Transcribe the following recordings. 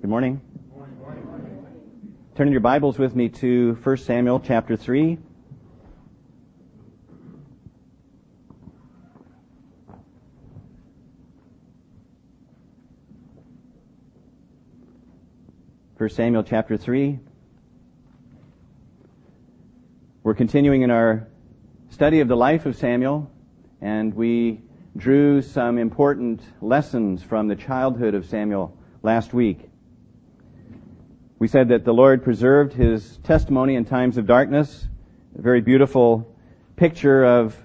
Good morning. Turn your Bibles with me to 1 Samuel chapter 3. First Samuel chapter 3. We're continuing in our study of the life of Samuel, and we drew some important lessons from the childhood of Samuel last week. We said that the Lord preserved his testimony in times of darkness. A very beautiful picture of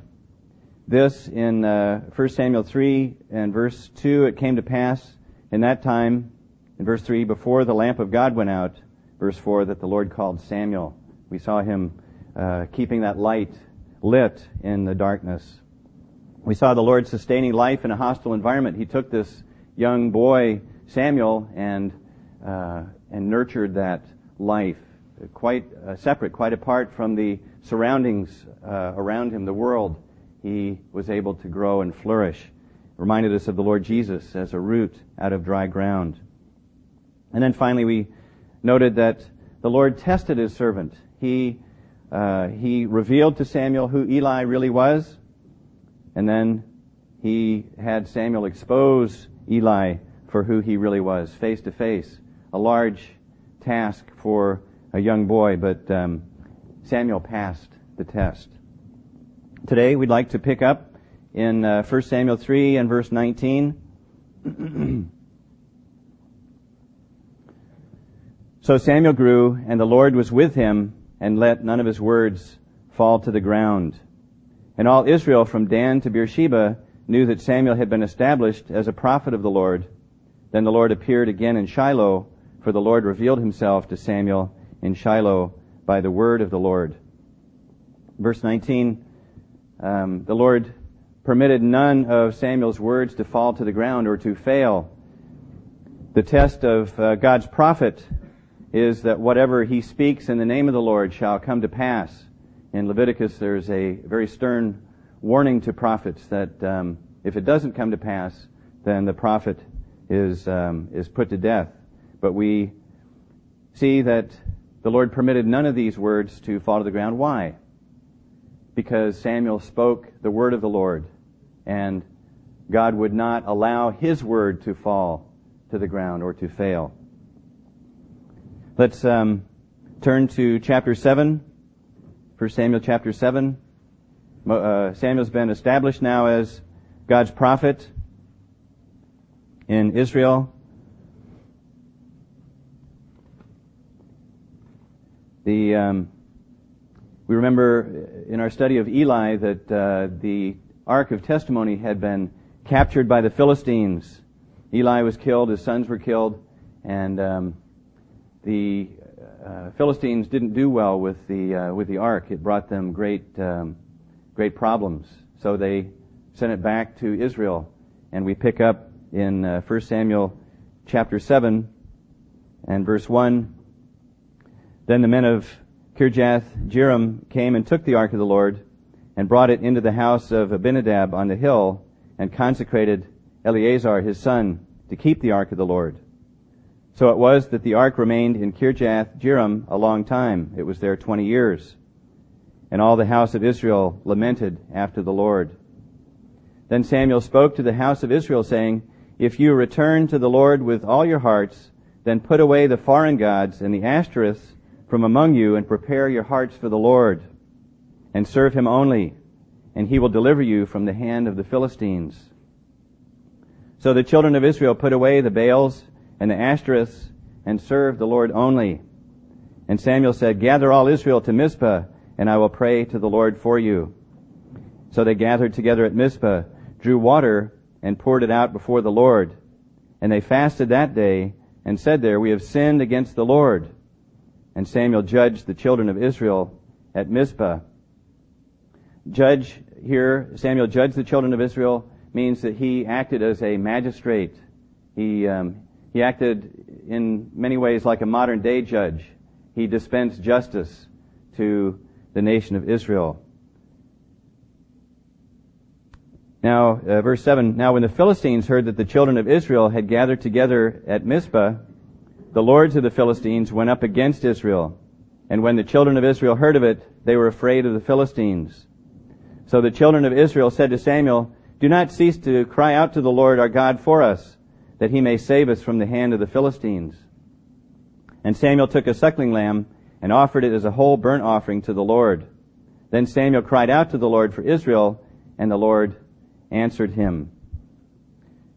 this in uh, 1 Samuel 3 and verse 2. It came to pass in that time, in verse 3, before the lamp of God went out, verse 4, that the Lord called Samuel. We saw him uh, keeping that light lit in the darkness. We saw the Lord sustaining life in a hostile environment. He took this young boy, Samuel, and uh, and nurtured that life, quite uh, separate, quite apart from the surroundings uh, around him, the world. He was able to grow and flourish. Reminded us of the Lord Jesus as a root out of dry ground. And then finally, we noted that the Lord tested his servant. He uh, he revealed to Samuel who Eli really was, and then he had Samuel expose Eli for who he really was, face to face a large task for a young boy, but um, Samuel passed the test. Today we'd like to pick up in uh, 1 Samuel 3 and verse 19. so Samuel grew, and the Lord was with him, and let none of his words fall to the ground. And all Israel from Dan to Beersheba knew that Samuel had been established as a prophet of the Lord. Then the Lord appeared again in Shiloh, for the Lord revealed himself to Samuel in Shiloh by the word of the Lord. Verse 19, um, the Lord permitted none of Samuel's words to fall to the ground or to fail. The test of uh, God's prophet is that whatever he speaks in the name of the Lord shall come to pass. In Leviticus, there's a very stern warning to prophets that um, if it doesn't come to pass, then the prophet is um, is put to death. But we see that the Lord permitted none of these words to fall to the ground. Why? Because Samuel spoke the word of the Lord, and God would not allow his word to fall to the ground or to fail. Let's um, turn to chapter 7, 1 Samuel chapter 7. Uh, Samuel's been established now as God's prophet in Israel. The um, we remember in our study of Eli that uh, the Ark of Testimony had been captured by the Philistines. Eli was killed, his sons were killed, and um, the uh, Philistines didn't do well with the uh, with the Ark. It brought them great um, great problems. So they sent it back to Israel, and we pick up in uh, 1 Samuel chapter 7 and verse 1 then the men of Kirjath Jearim came and took the ark of the Lord and brought it into the house of Abinadab on the hill and consecrated Eleazar his son to keep the ark of the Lord. So it was that the ark remained in Kirjath Jearim a long time. It was there twenty years. And all the house of Israel lamented after the Lord. Then Samuel spoke to the house of Israel saying, If you return to the Lord with all your hearts, then put away the foreign gods and the Ashtoreths from among you and prepare your hearts for the Lord and serve him only, and he will deliver you from the hand of the Philistines. So the children of Israel put away the Baals and the Ashtoreths and served the Lord only. And Samuel said, Gather all Israel to Mizpah, and I will pray to the Lord for you. So they gathered together at Mizpah, drew water, and poured it out before the Lord. And they fasted that day, and said there, We have sinned against the Lord. And Samuel judged the children of Israel at Mizpah. Judge here, Samuel judged the children of Israel means that he acted as a magistrate. He, um, he acted in many ways like a modern day judge. He dispensed justice to the nation of Israel. Now, uh, verse 7, Now when the Philistines heard that the children of Israel had gathered together at Mizpah, the lords of the Philistines went up against Israel. And when the children of Israel heard of it, they were afraid of the Philistines. So the children of Israel said to Samuel, Do not cease to cry out to the Lord our God for us, that he may save us from the hand of the Philistines. And Samuel took a suckling lamb and offered it as a whole burnt offering to the Lord. Then Samuel cried out to the Lord for Israel, and the Lord answered him.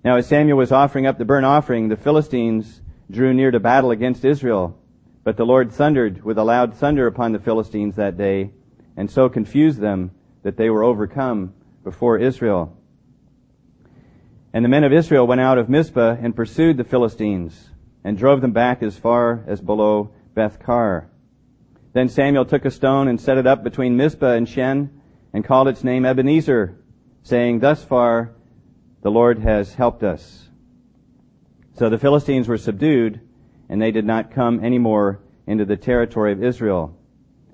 Now as Samuel was offering up the burnt offering, the Philistines drew near to battle against Israel. But the Lord thundered with a loud thunder upon the Philistines that day, and so confused them that they were overcome before Israel. And the men of Israel went out of Mizpah and pursued the Philistines, and drove them back as far as below Beth Car. Then Samuel took a stone and set it up between Mizpah and Shen, and called its name Ebenezer, saying, Thus far the Lord has helped us. So the Philistines were subdued, and they did not come any more into the territory of Israel.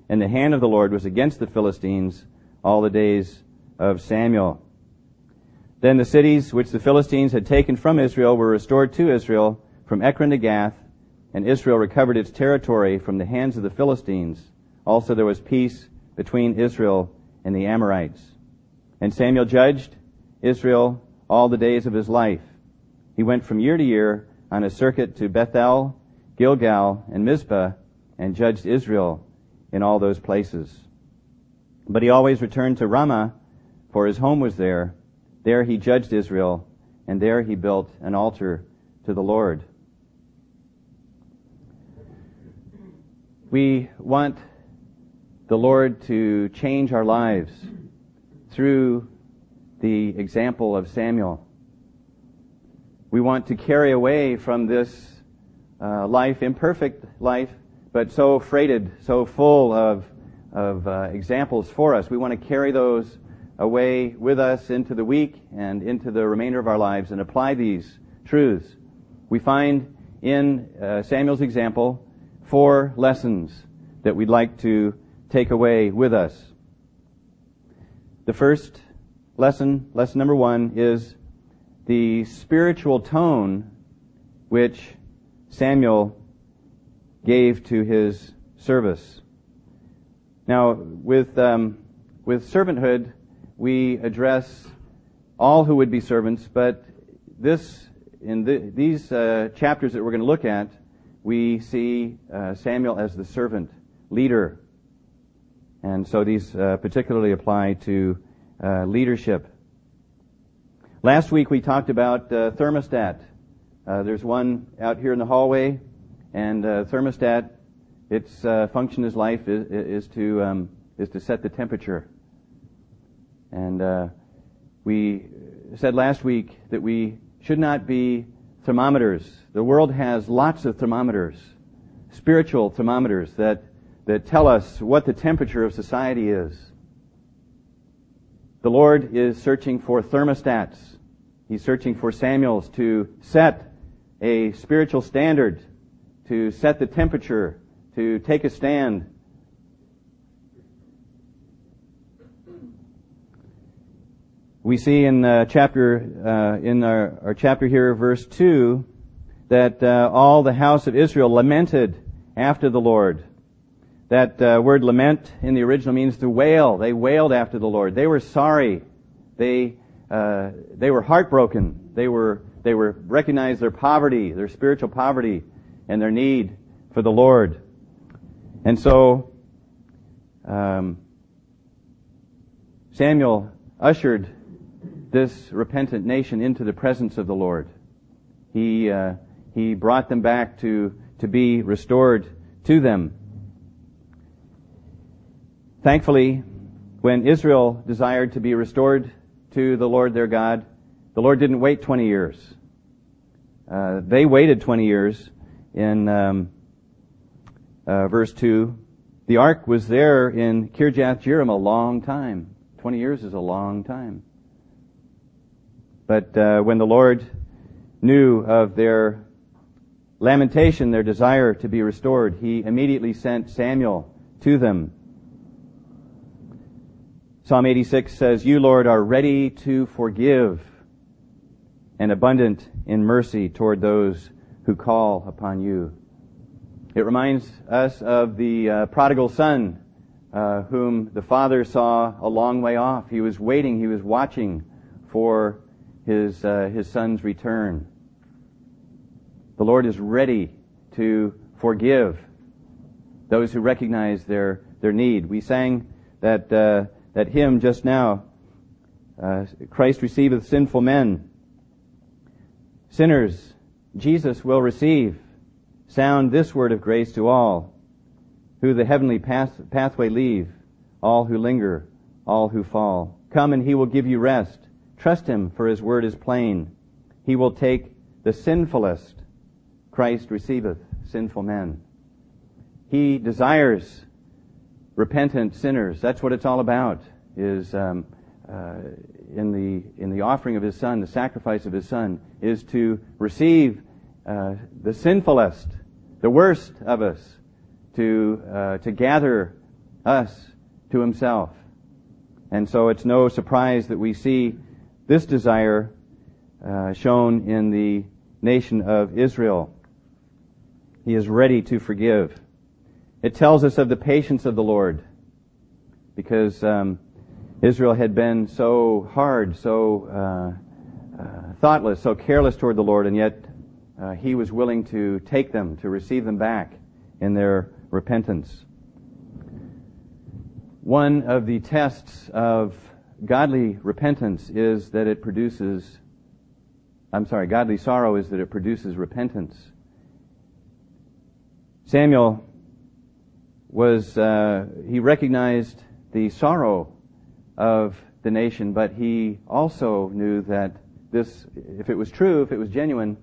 And the hand of the Lord was against the Philistines all the days of Samuel. Then the cities which the Philistines had taken from Israel were restored to Israel from Ekron to Gath, and Israel recovered its territory from the hands of the Philistines. Also there was peace between Israel and the Amorites. And Samuel judged Israel all the days of his life. He went from year to year on a circuit to Bethel, Gilgal, and Mizpah, and judged Israel in all those places. But he always returned to Ramah, for his home was there. There he judged Israel, and there he built an altar to the Lord. We want the Lord to change our lives through the example of Samuel. We want to carry away from this uh, life, imperfect life, but so freighted, so full of of uh, examples for us. We want to carry those away with us into the week and into the remainder of our lives and apply these truths. We find in uh, Samuel's example four lessons that we'd like to take away with us. The first lesson, lesson number one, is the spiritual tone which Samuel gave to his service. Now, with, um, with servanthood, we address all who would be servants, but this, in the, these uh, chapters that we're going to look at, we see uh, Samuel as the servant leader. And so these uh, particularly apply to uh, leadership. Last week we talked about uh, thermostat. Uh, there's one out here in the hallway, and thermostat its uh, function as life is, is to um, is to set the temperature. And uh, we said last week that we should not be thermometers. The world has lots of thermometers, spiritual thermometers that that tell us what the temperature of society is. The Lord is searching for thermostats. He's searching for Samuels to set a spiritual standard, to set the temperature to take a stand. We see in uh, chapter uh, in our, our, chapter here, verse two, that uh, all the house of Israel lamented after the Lord. That uh, word lament in the original means to wail. They wailed after the Lord. They were sorry. They uh, they were heartbroken. They were they were recognized their poverty, their spiritual poverty, and their need for the Lord. And so, um, Samuel ushered this repentant nation into the presence of the Lord. He, uh, he brought them back to, to be restored to them. Thankfully, when Israel desired to be restored to the Lord their God, the Lord didn't wait 20 years. Uh, they waited 20 years in um, uh, verse 2, the ark was there in Kirjath Jearim a long time. 20 years is a long time. But uh, when the Lord knew of their lamentation, their desire to be restored, he immediately sent Samuel to them. Psalm 86 says, You, Lord, are ready to forgive and abundant in mercy toward those who call upon you. It reminds us of the uh, prodigal son uh, whom the father saw a long way off. He was waiting, he was watching for his, uh, his son's return. The Lord is ready to forgive those who recognize their, their need. We sang that, uh, that hymn just now, uh, Christ receiveth sinful men. Sinners, Jesus will receive. Sound this word of grace to all who the heavenly path, pathway leave, all who linger, all who fall. Come and he will give you rest. Trust him, for his word is plain. He will take the sinfulest. Christ receiveth sinful men. He desires repentant sinners. That's what it's all about. Is um, uh, in the in the offering of His Son, the sacrifice of His Son, is to receive uh, the sinfulest, the worst of us, to uh, to gather us to Himself. And so it's no surprise that we see this desire uh, shown in the nation of Israel. He is ready to forgive. It tells us of the patience of the Lord, because um, Israel had been so hard, so uh, uh, thoughtless, so careless toward the Lord, and yet uh, He was willing to take them, to receive them back in their repentance. One of the tests of godly repentance is that it produces, I'm sorry, godly sorrow is that it produces repentance. Samuel was, uh, he recognized the sorrow of the nation, but he also knew that this, if it was true, if it was genuine,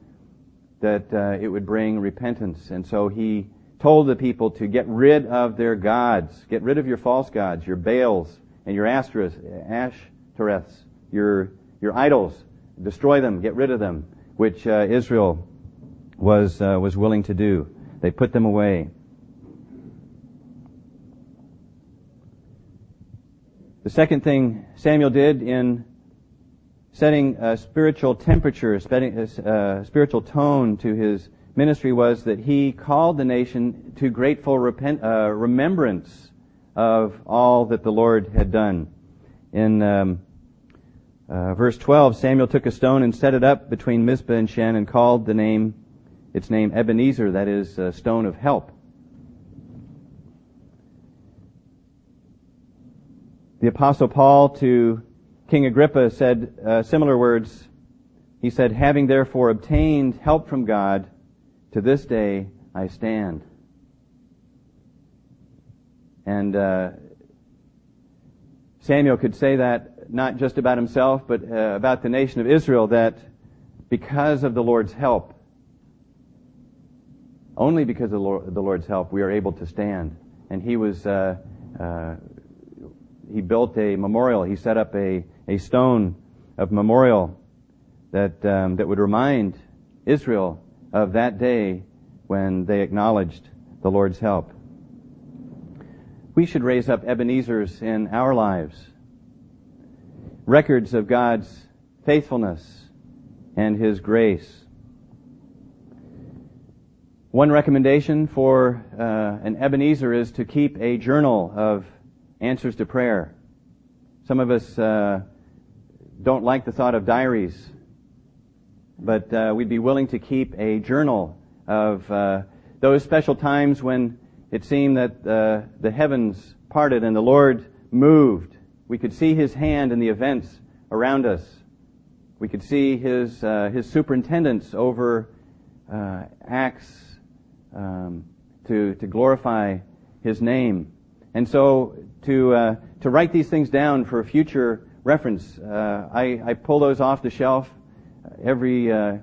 that uh, it would bring repentance. And so he told the people to get rid of their gods, get rid of your false gods, your Baals and your Ashtoreths, your, your idols, destroy them, get rid of them, which uh, Israel was, uh, was willing to do. They put them away. The second thing Samuel did in setting a spiritual temperature, a spiritual tone to his ministry was that he called the nation to grateful repent, uh, remembrance of all that the Lord had done. In um, uh, verse 12, Samuel took a stone and set it up between Mizpah and Shen and called the name, its name Ebenezer, that is, a stone of help. The apostle Paul to King Agrippa said uh, similar words. He said, having therefore obtained help from God, to this day I stand. And uh, Samuel could say that not just about himself, but uh, about the nation of Israel, that because of the Lord's help, only because of the, Lord's help, we are able to stand. And he was, uh, uh, he built a memorial. He set up a, a stone of memorial that, um, that would remind Israel of that day when they acknowledged the Lord's help. We should raise up Ebenezer's in our lives, records of God's faithfulness and His grace. One recommendation for uh, an Ebenezer is to keep a journal of answers to prayer. Some of us uh, don't like the thought of diaries but uh, we'd be willing to keep a journal of uh, those special times when it seemed that uh, the heavens parted and the Lord moved. We could see His hand in the events around us. We could see His uh, His superintendence over uh, acts um, to to glorify His name. And so to uh, to write these things down for a future reference, I, I pull those off the shelf every uh,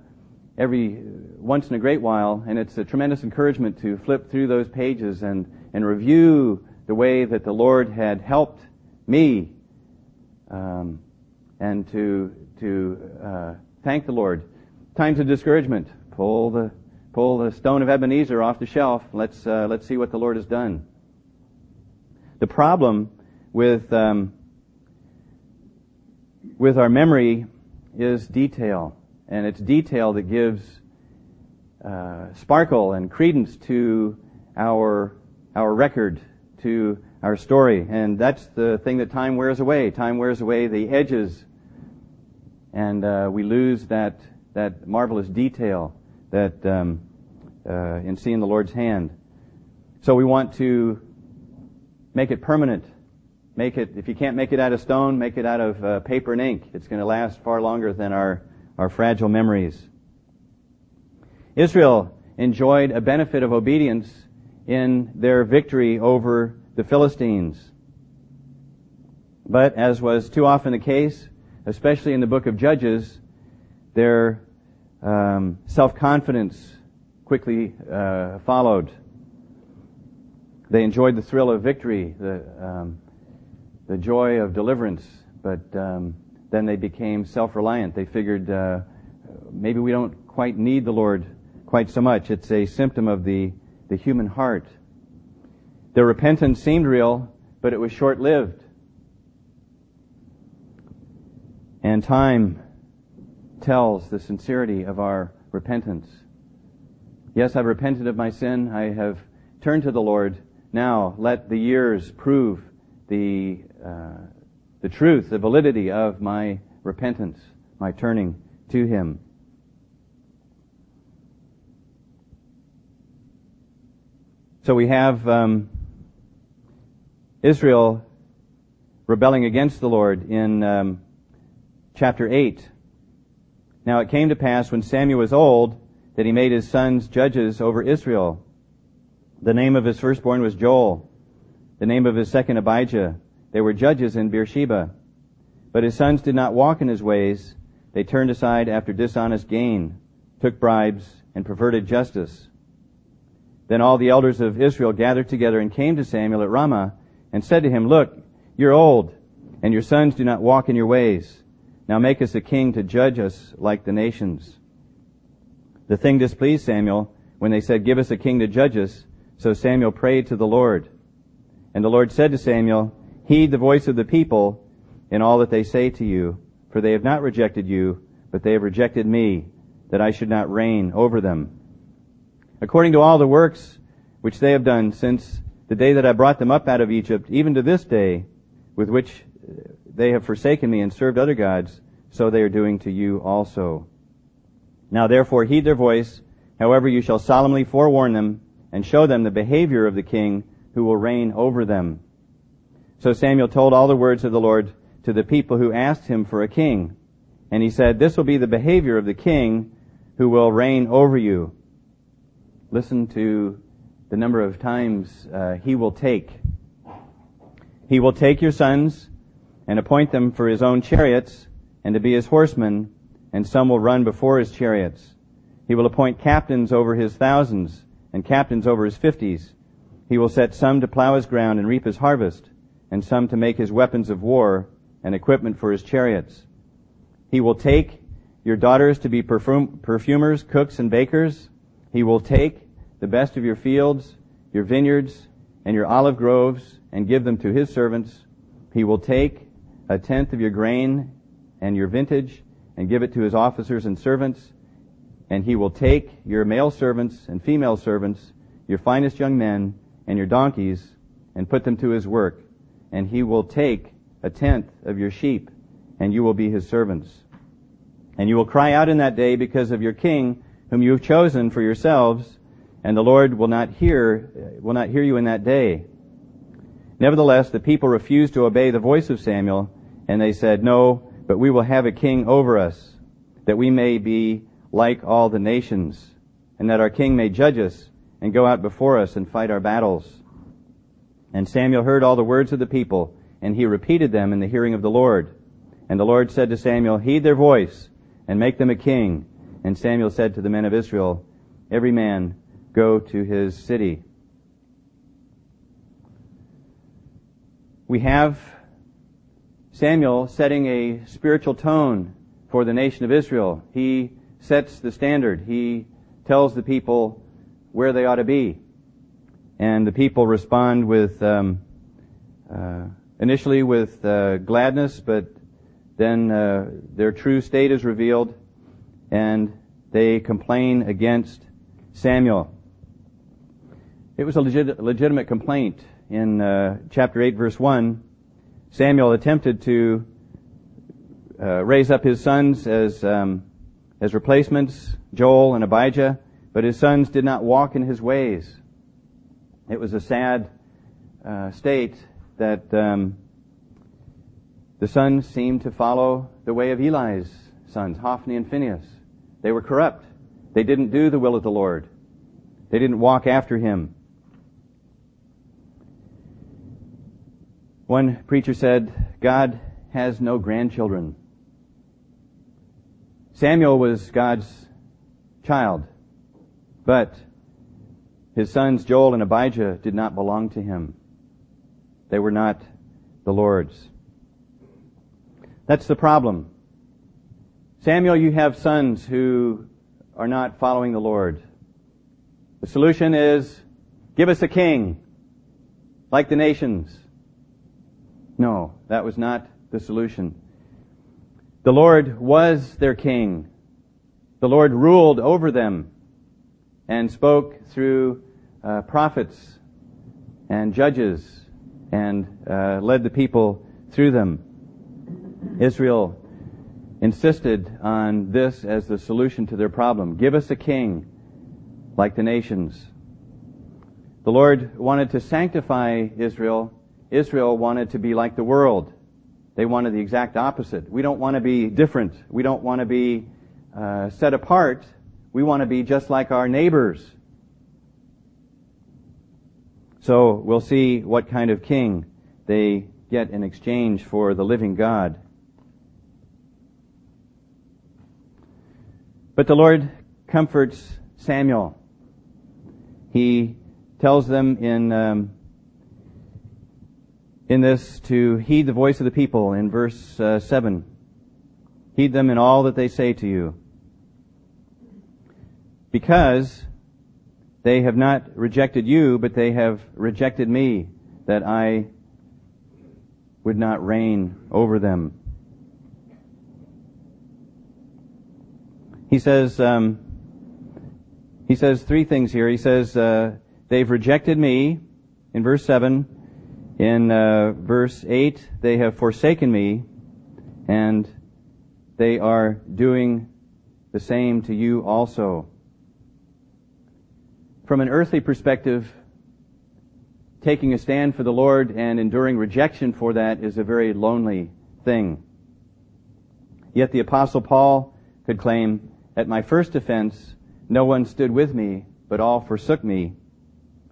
every once in a great while, and it's a tremendous encouragement to flip through those pages and and review the way that the Lord had helped me, um, and to to uh, thank the Lord. Times of discouragement, pull the pull the stone of Ebenezer off the shelf. Let's uh, let's see what the Lord has done. The problem with um, with our memory is detail and it's detail that gives uh, sparkle and credence to our, our record to our story. And that's the thing that time wears away. Time wears away the edges. And uh, we lose that, that marvelous detail that um, uh, in seeing the Lord's hand. So we want to make it permanent. Make it, if you can't make it out of stone, make it out of uh, paper and ink. It's going to last far longer than our, our fragile memories. Israel enjoyed a benefit of obedience in their victory over the Philistines. But as was too often the case, especially in the book of Judges, their um, self-confidence quickly uh, followed. They enjoyed the thrill of victory, the, um, the joy of deliverance, but um, then they became self-reliant. They figured uh, maybe we don't quite need the Lord quite so much. It's a symptom of the, the human heart. Their repentance seemed real, but it was short-lived. And time tells the sincerity of our repentance. Yes, I've repented of my sin. I have turned to the Lord. Now let the years prove the, uh, the truth, the validity of my repentance, my turning to Him. So we have um, Israel rebelling against the Lord in um, chapter 8. Now it came to pass when Samuel was old that he made his sons judges over Israel. The name of his firstborn was Joel. The name of his second Abijah. They were judges in Beersheba. But his sons did not walk in his ways. They turned aside after dishonest gain, took bribes, and perverted justice. Then all the elders of Israel gathered together and came to Samuel at Ramah and said to him, Look, you're old, and your sons do not walk in your ways. Now make us a king to judge us like the nations. The thing displeased Samuel when they said, Give us a king to judge us. So Samuel prayed to the Lord. And the Lord said to Samuel, Heed the voice of the people in all that they say to you, for they have not rejected you, but they have rejected me, that I should not reign over them. According to all the works which they have done since the day that I brought them up out of Egypt, even to this day, with which they have forsaken me and served other gods, so they are doing to you also. Now therefore heed their voice, however you shall solemnly forewarn them, and show them the behavior of the king who will reign over them. So Samuel told all the words of the Lord to the people who asked him for a king. And he said, This will be the behavior of the king who will reign over you. Listen to the number of times uh, he will take. He will take your sons and appoint them for his own chariots and to be his horsemen, and some will run before his chariots. He will appoint captains over his thousands and captains over his fifties. He will set some to plow his ground and reap his harvest, and some to make his weapons of war and equipment for his chariots. He will take your daughters to be perfum- perfumers, cooks, and bakers. He will take the best of your fields, your vineyards, and your olive groves, and give them to his servants. He will take a tenth of your grain and your vintage, and give it to his officers and servants. And he will take your male servants and female servants, your finest young men, and your donkeys, and put them to his work. And he will take a tenth of your sheep, and you will be his servants. And you will cry out in that day because of your king, whom you have chosen for yourselves, and the Lord will not hear, will not hear you in that day. Nevertheless, the people refused to obey the voice of Samuel, and they said, No, but we will have a king over us, that we may be like all the nations, and that our king may judge us and go out before us and fight our battles. And Samuel heard all the words of the people, and he repeated them in the hearing of the Lord. And the Lord said to Samuel, Heed their voice, and make them a king. And Samuel said to the men of Israel, Every man go to his city. We have Samuel setting a spiritual tone for the nation of Israel. He sets the standard. He tells the people where they ought to be. And the people respond with, um, uh, initially with uh, gladness, but then uh, their true state is revealed, and they complain against Samuel. It was a legit, legitimate complaint. In uh, chapter 8, verse 1, Samuel attempted to uh, raise up his sons as, um, as replacements, Joel and Abijah, but his sons did not walk in his ways. It was a sad uh, state that um, the sons seemed to follow the way of Eli's sons, Hophni and Phinehas. They were corrupt. They didn't do the will of the Lord. They didn't walk after him. One preacher said, God has no grandchildren. Samuel was God's child, but his sons Joel and Abijah did not belong to him. They were not the Lord's. That's the problem. Samuel, you have sons who are not following the Lord. The solution is give us a king, like the nations. No, that was not the solution. The Lord was their king. The Lord ruled over them and spoke through uh, prophets and judges and uh, led the people through them. Israel insisted on this as the solution to their problem. Give us a king like the nations. The Lord wanted to sanctify Israel Israel wanted to be like the world. They wanted the exact opposite. We don't want to be different. We don't want to be uh, set apart. We want to be just like our neighbors. So we'll see what kind of king they get in exchange for the living God. But the Lord comforts Samuel. He tells them in um, in this to heed the voice of the people in verse uh, 7. Heed them in all that they say to you. Because they have not rejected you, but they have rejected me, that I would not reign over them. He says, um, he says three things here. He says, uh, they've rejected me in verse 7. In uh, verse 8, they have forsaken me, and they are doing the same to you also. From an earthly perspective, taking a stand for the Lord and enduring rejection for that is a very lonely thing. Yet the apostle Paul could claim, at my first offense, no one stood with me, but all forsook me.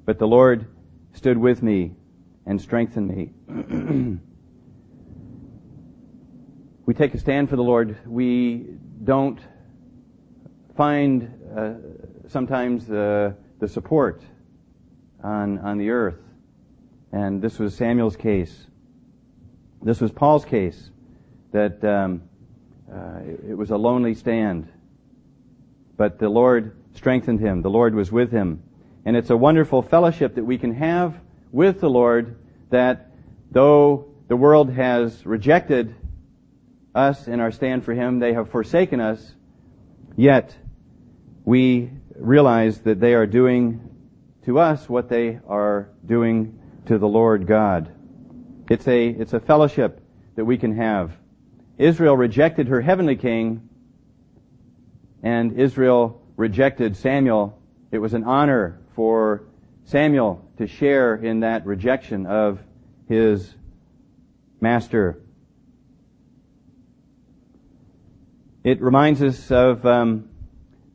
But the Lord stood with me and strengthen me. we take a stand for the Lord. We don't find uh, sometimes the, the support on, on the earth. And this was Samuel's case. This was Paul's case, that um, uh, it was a lonely stand. But the Lord strengthened him. The Lord was with him. And it's a wonderful fellowship that we can have with the Lord that though the world has rejected us in our stand for Him, they have forsaken us, yet we realize that they are doing to us what they are doing to the Lord God. It's a, it's a fellowship that we can have. Israel rejected her heavenly king, and Israel rejected Samuel. It was an honor for Samuel to share in that rejection of his master. It reminds us of um,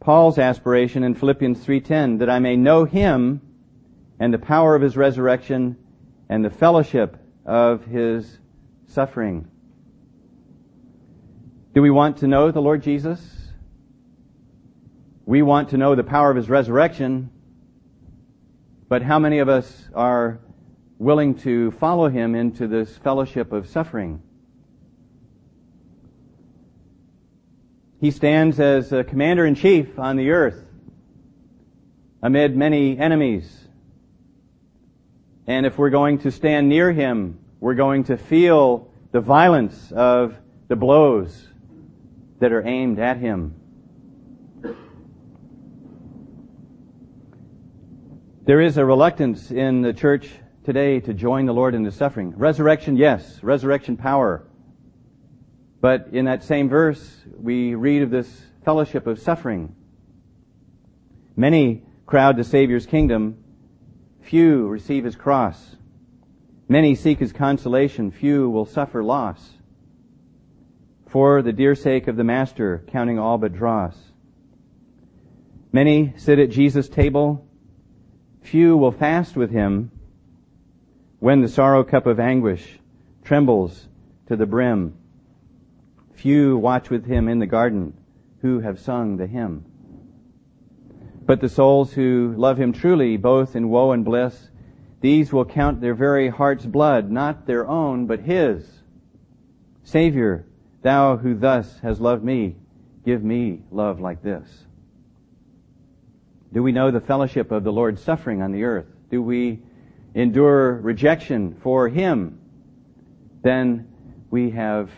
Paul's aspiration in Philippians 3:10 that I may know him and the power of his resurrection and the fellowship of his suffering. Do we want to know the Lord Jesus? We want to know the power of his resurrection but how many of us are willing to follow him into this fellowship of suffering? He stands as a commander in chief on the earth amid many enemies. And if we're going to stand near him, we're going to feel the violence of the blows that are aimed at him. There is a reluctance in the church today to join the Lord in His suffering. Resurrection, yes. Resurrection power. But in that same verse, we read of this fellowship of suffering. Many crowd the Savior's kingdom. Few receive His cross. Many seek His consolation. Few will suffer loss. For the dear sake of the Master, counting all but dross. Many sit at Jesus' table. Few will fast with Him when the sorrow cup of anguish trembles to the brim. Few watch with him in the garden who have sung the hymn. But the souls who love him truly, both in woe and bliss, these will count their very heart's blood, not their own, but his. Savior, thou who thus has loved me, give me love like this. Do we know the fellowship of the Lord's suffering on the earth? Do we endure rejection for Him, then we have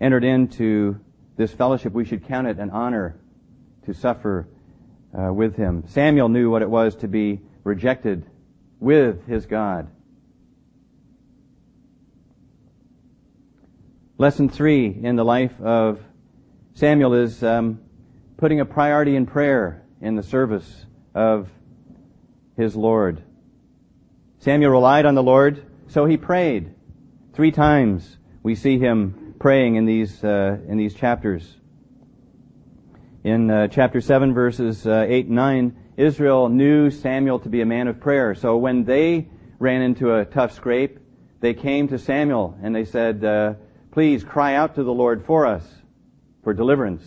entered into this fellowship. We should count it an honor to suffer uh, with Him. Samuel knew what it was to be rejected with his God. Lesson three in the life of Samuel is um, putting a priority in prayer in the service of his Lord. Samuel relied on the Lord, so he prayed. Three times we see him praying in these, uh, in these chapters. In uh, chapter 7 verses uh, 8 and 9, Israel knew Samuel to be a man of prayer. So when they ran into a tough scrape, they came to Samuel and they said, uh, please cry out to the Lord for us, for deliverance,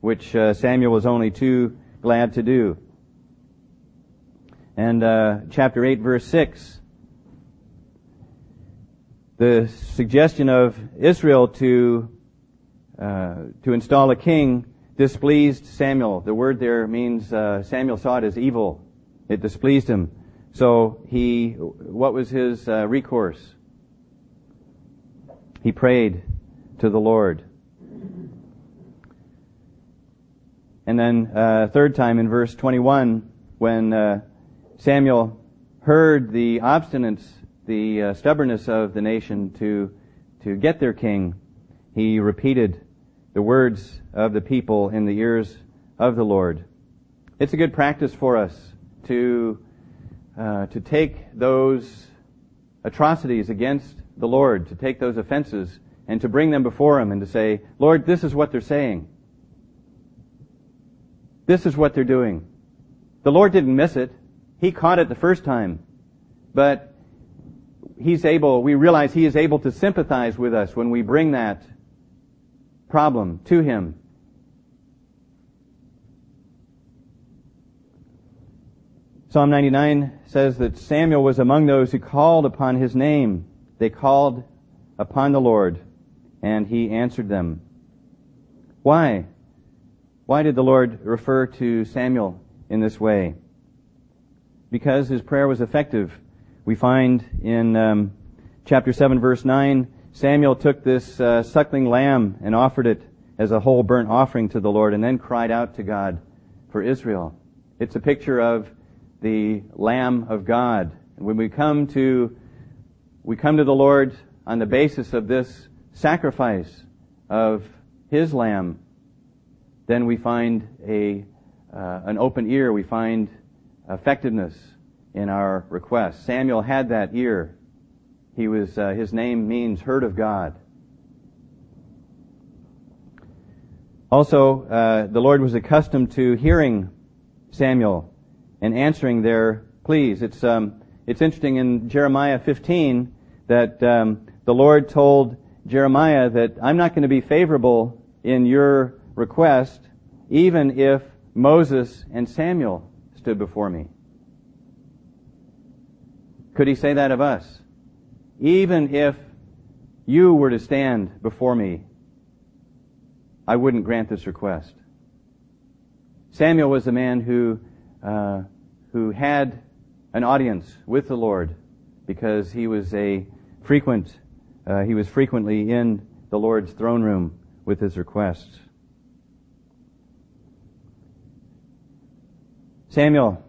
which uh, Samuel was only too glad to do and uh, chapter 8, verse 6. The suggestion of Israel to, uh, to install a king displeased Samuel. The word there means uh, Samuel saw it as evil. It displeased him. So he, what was his uh, recourse? He prayed to the Lord. And then, uh, third time in verse 21, when uh, Samuel heard the obstinance, the uh, stubbornness of the nation to, to get their king, he repeated the words of the people in the ears of the Lord. It's a good practice for us to, uh, to take those atrocities against the Lord, to take those offenses and to bring them before Him and to say, Lord, this is what they're saying. This is what they're doing. The Lord didn't miss it. He caught it the first time, but he's able, we realize he is able to sympathize with us when we bring that problem to him. Psalm 99 says that Samuel was among those who called upon his name. They called upon the Lord, and he answered them. Why? Why did the Lord refer to Samuel in this way? Because his prayer was effective. We find in um, chapter 7, verse 9, Samuel took this uh, suckling lamb and offered it as a whole burnt offering to the Lord and then cried out to God for Israel. It's a picture of the Lamb of God. When we come to, we come to the Lord on the basis of this sacrifice of His Lamb, then we find a, uh, an open ear, we find effectiveness in our requests. Samuel had that ear. He was, uh, his name means heard of God. Also, uh, the Lord was accustomed to hearing Samuel and answering their pleas. It's, um, it's interesting in Jeremiah 15 that um, the Lord told Jeremiah that I'm not going to be favorable in your request, even if Moses and Samuel stood before me. Could he say that of us? Even if you were to stand before me, I wouldn't grant this request. Samuel was the man who, uh, who had an audience with the Lord because he was a frequent, uh, he was frequently in the Lord's throne room with his requests. Samuel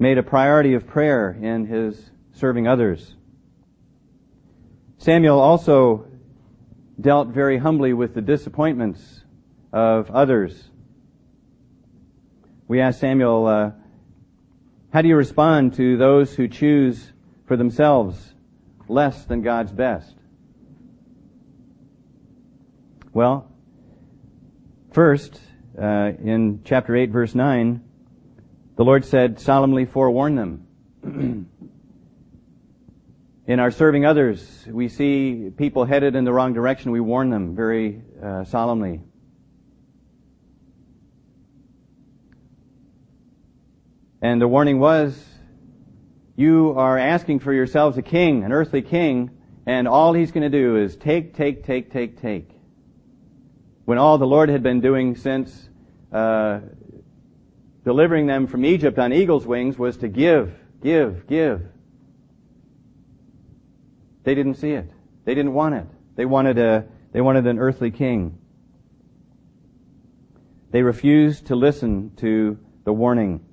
made a priority of prayer in his serving others. Samuel also dealt very humbly with the disappointments of others. We asked Samuel, uh, how do you respond to those who choose for themselves less than God's best? Well, first, uh, in chapter 8, verse 9, the Lord said, solemnly forewarn them. in our serving others, we see people headed in the wrong direction. We warn them very uh, solemnly. And the warning was, you are asking for yourselves a king, an earthly king, and all he's going to do is take, take, take, take, take. When all the Lord had been doing since uh, delivering them from Egypt on eagle's wings was to give, give, give. They didn't see it. They didn't want it. They wanted a, they wanted an earthly king. They refused to listen to the warning.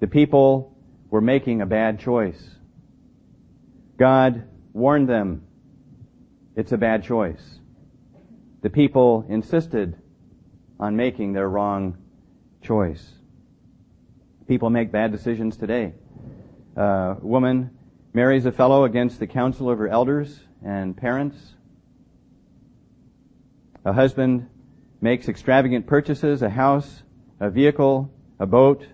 The people were making a bad choice. God warned them it's a bad choice. The people insisted on making their wrong choice. People make bad decisions today. A woman marries a fellow against the counsel of her elders and parents. A husband makes extravagant purchases, a house, a vehicle, a boat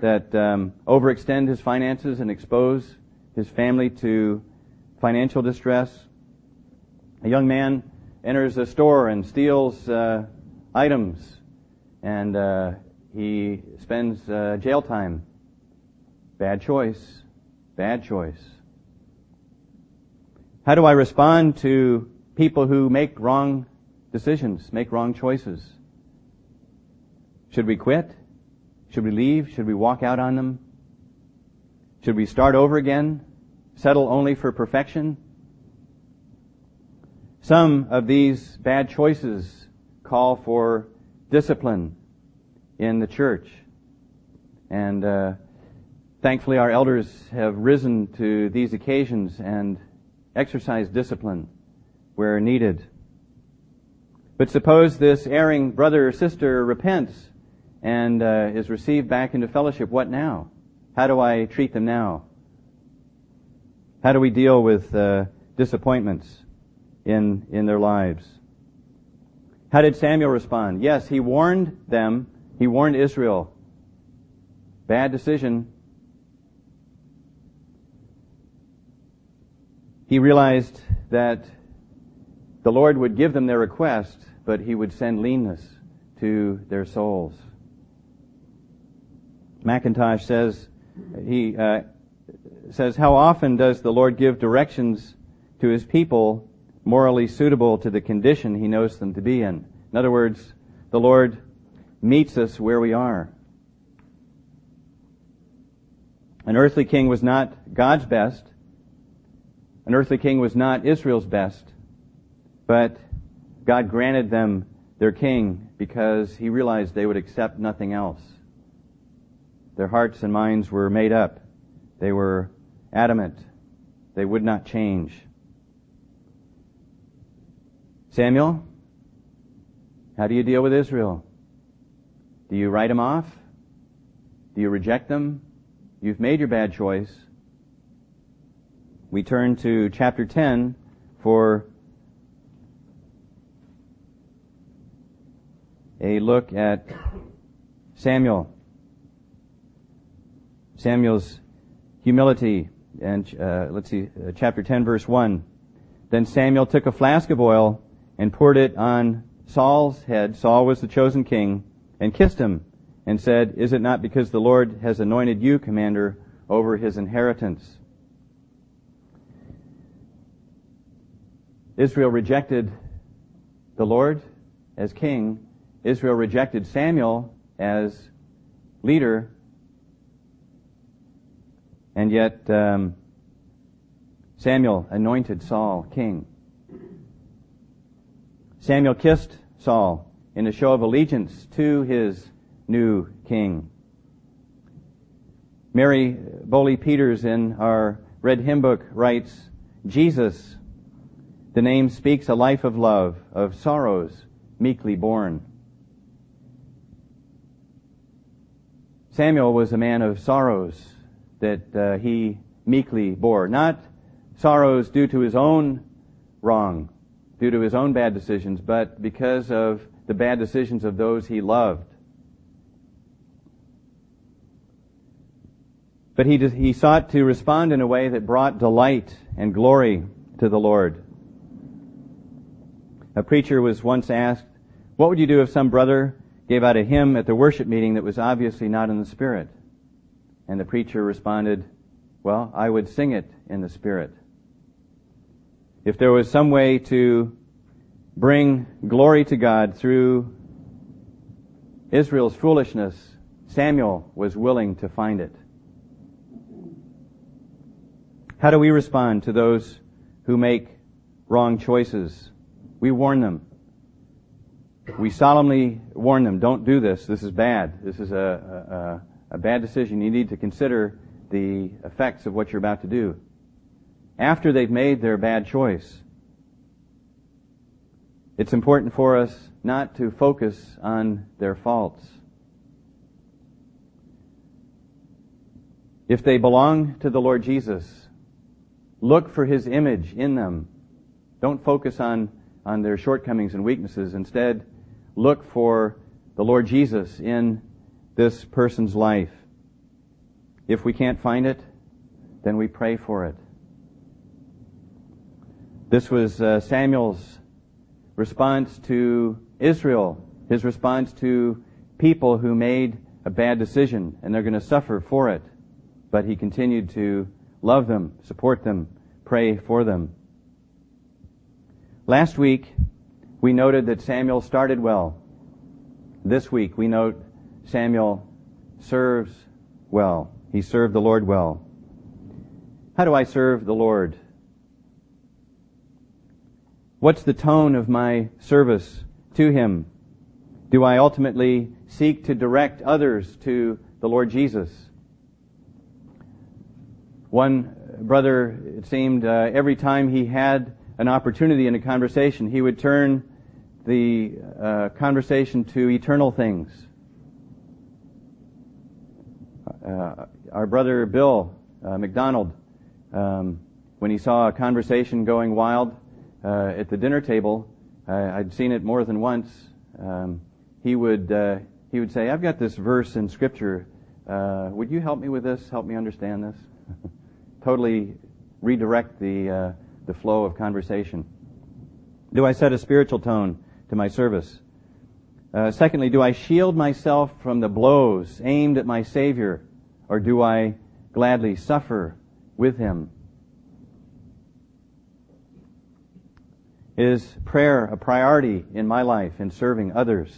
that um, overextend his finances and expose his family to financial distress. A young man enters a store and steals uh, items, and uh, he spends uh, jail time. Bad choice. Bad choice. How do I respond to people who make wrong decisions, make wrong choices? Should we quit? Should we leave? Should we walk out on them? Should we start over again? Settle only for perfection? Some of these bad choices call for discipline in the church. And uh, thankfully, our elders have risen to these occasions and exercised discipline where needed. But suppose this erring brother or sister repents and uh, is received back into fellowship. What now? How do I treat them now? How do we deal with uh, disappointments in in their lives? How did Samuel respond? Yes, he warned them he warned Israel. Bad decision. He realized that the Lord would give them their request, but he would send leanness to their souls. Mackintosh says, he uh, says, how often does the Lord give directions to his people morally suitable to the condition he knows them to be in? In other words, the Lord meets us where we are. An earthly king was not God's best. An earthly king was not Israel's best. But God granted them their king because he realized they would accept nothing else. Their hearts and minds were made up. They were adamant. They would not change. Samuel, how do you deal with Israel? Do you write them off? Do you reject them? You've made your bad choice. We turn to chapter 10 for a look at Samuel. Samuel's humility. And uh, let's see, uh, chapter 10, verse 1. Then Samuel took a flask of oil and poured it on Saul's head. Saul was the chosen king and kissed him and said, Is it not because the Lord has anointed you commander over his inheritance? Israel rejected the Lord as king. Israel rejected Samuel as leader. And yet, um, Samuel anointed Saul king. Samuel kissed Saul in a show of allegiance to his new king. Mary Bowley Peters in our Red Hymn Book writes, Jesus, the name speaks a life of love, of sorrows meekly borne. Samuel was a man of sorrows that uh, he meekly bore. Not sorrows due to his own wrong, due to his own bad decisions, but because of the bad decisions of those he loved. But he, he sought to respond in a way that brought delight and glory to the Lord. A preacher was once asked, what would you do if some brother gave out a hymn at the worship meeting that was obviously not in the Spirit. And the preacher responded, Well, I would sing it in the Spirit. If there was some way to bring glory to God through Israel's foolishness, Samuel was willing to find it. How do we respond to those who make wrong choices? We warn them. We solemnly warn them, don't do this. This is bad. This is a, a, a bad decision. You need to consider the effects of what you're about to do. After they've made their bad choice, it's important for us not to focus on their faults. If they belong to the Lord Jesus, look for His image in them. Don't focus on, on their shortcomings and weaknesses. Instead, look for the Lord Jesus in this person's life. If we can't find it, then we pray for it. This was uh, Samuel's response to Israel, his response to people who made a bad decision and they're going to suffer for it. But he continued to love them, support them, pray for them. Last week, we noted that Samuel started well. This week we note Samuel serves well. He served the Lord well. How do I serve the Lord? What's the tone of my service to Him? Do I ultimately seek to direct others to the Lord Jesus? One brother, it seemed, uh, every time he had an opportunity in a conversation, he would turn the uh, conversation to eternal things. Uh, our brother Bill uh, McDonald, um, when he saw a conversation going wild uh, at the dinner table, I'd seen it more than once. Um, he would uh, he would say, "I've got this verse in Scripture. Uh, would you help me with this? Help me understand this." totally redirect the the flow of conversation. Do I set a spiritual tone? to my service? Uh, secondly, do I shield myself from the blows aimed at my Savior, or do I gladly suffer with Him? Is prayer a priority in my life in serving others?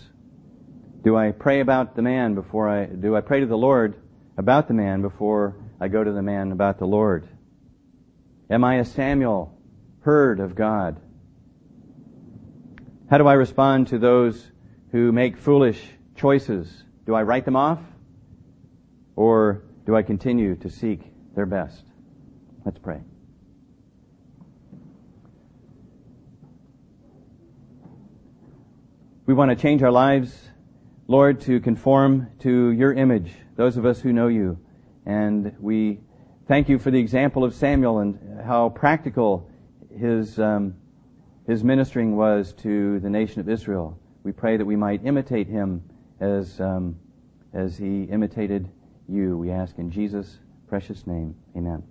Do I pray about the man before I, do I pray to the Lord about the man before I go to the man about the Lord? Am I a Samuel, heard of God? How do I respond to those who make foolish choices? Do I write them off? Or do I continue to seek their best? Let's pray. We want to change our lives, Lord, to conform to your image, those of us who know you. And we thank you for the example of Samuel and how practical his um, his ministering was to the nation of Israel. We pray that we might imitate him as, um, as he imitated you. We ask in Jesus' precious name. Amen.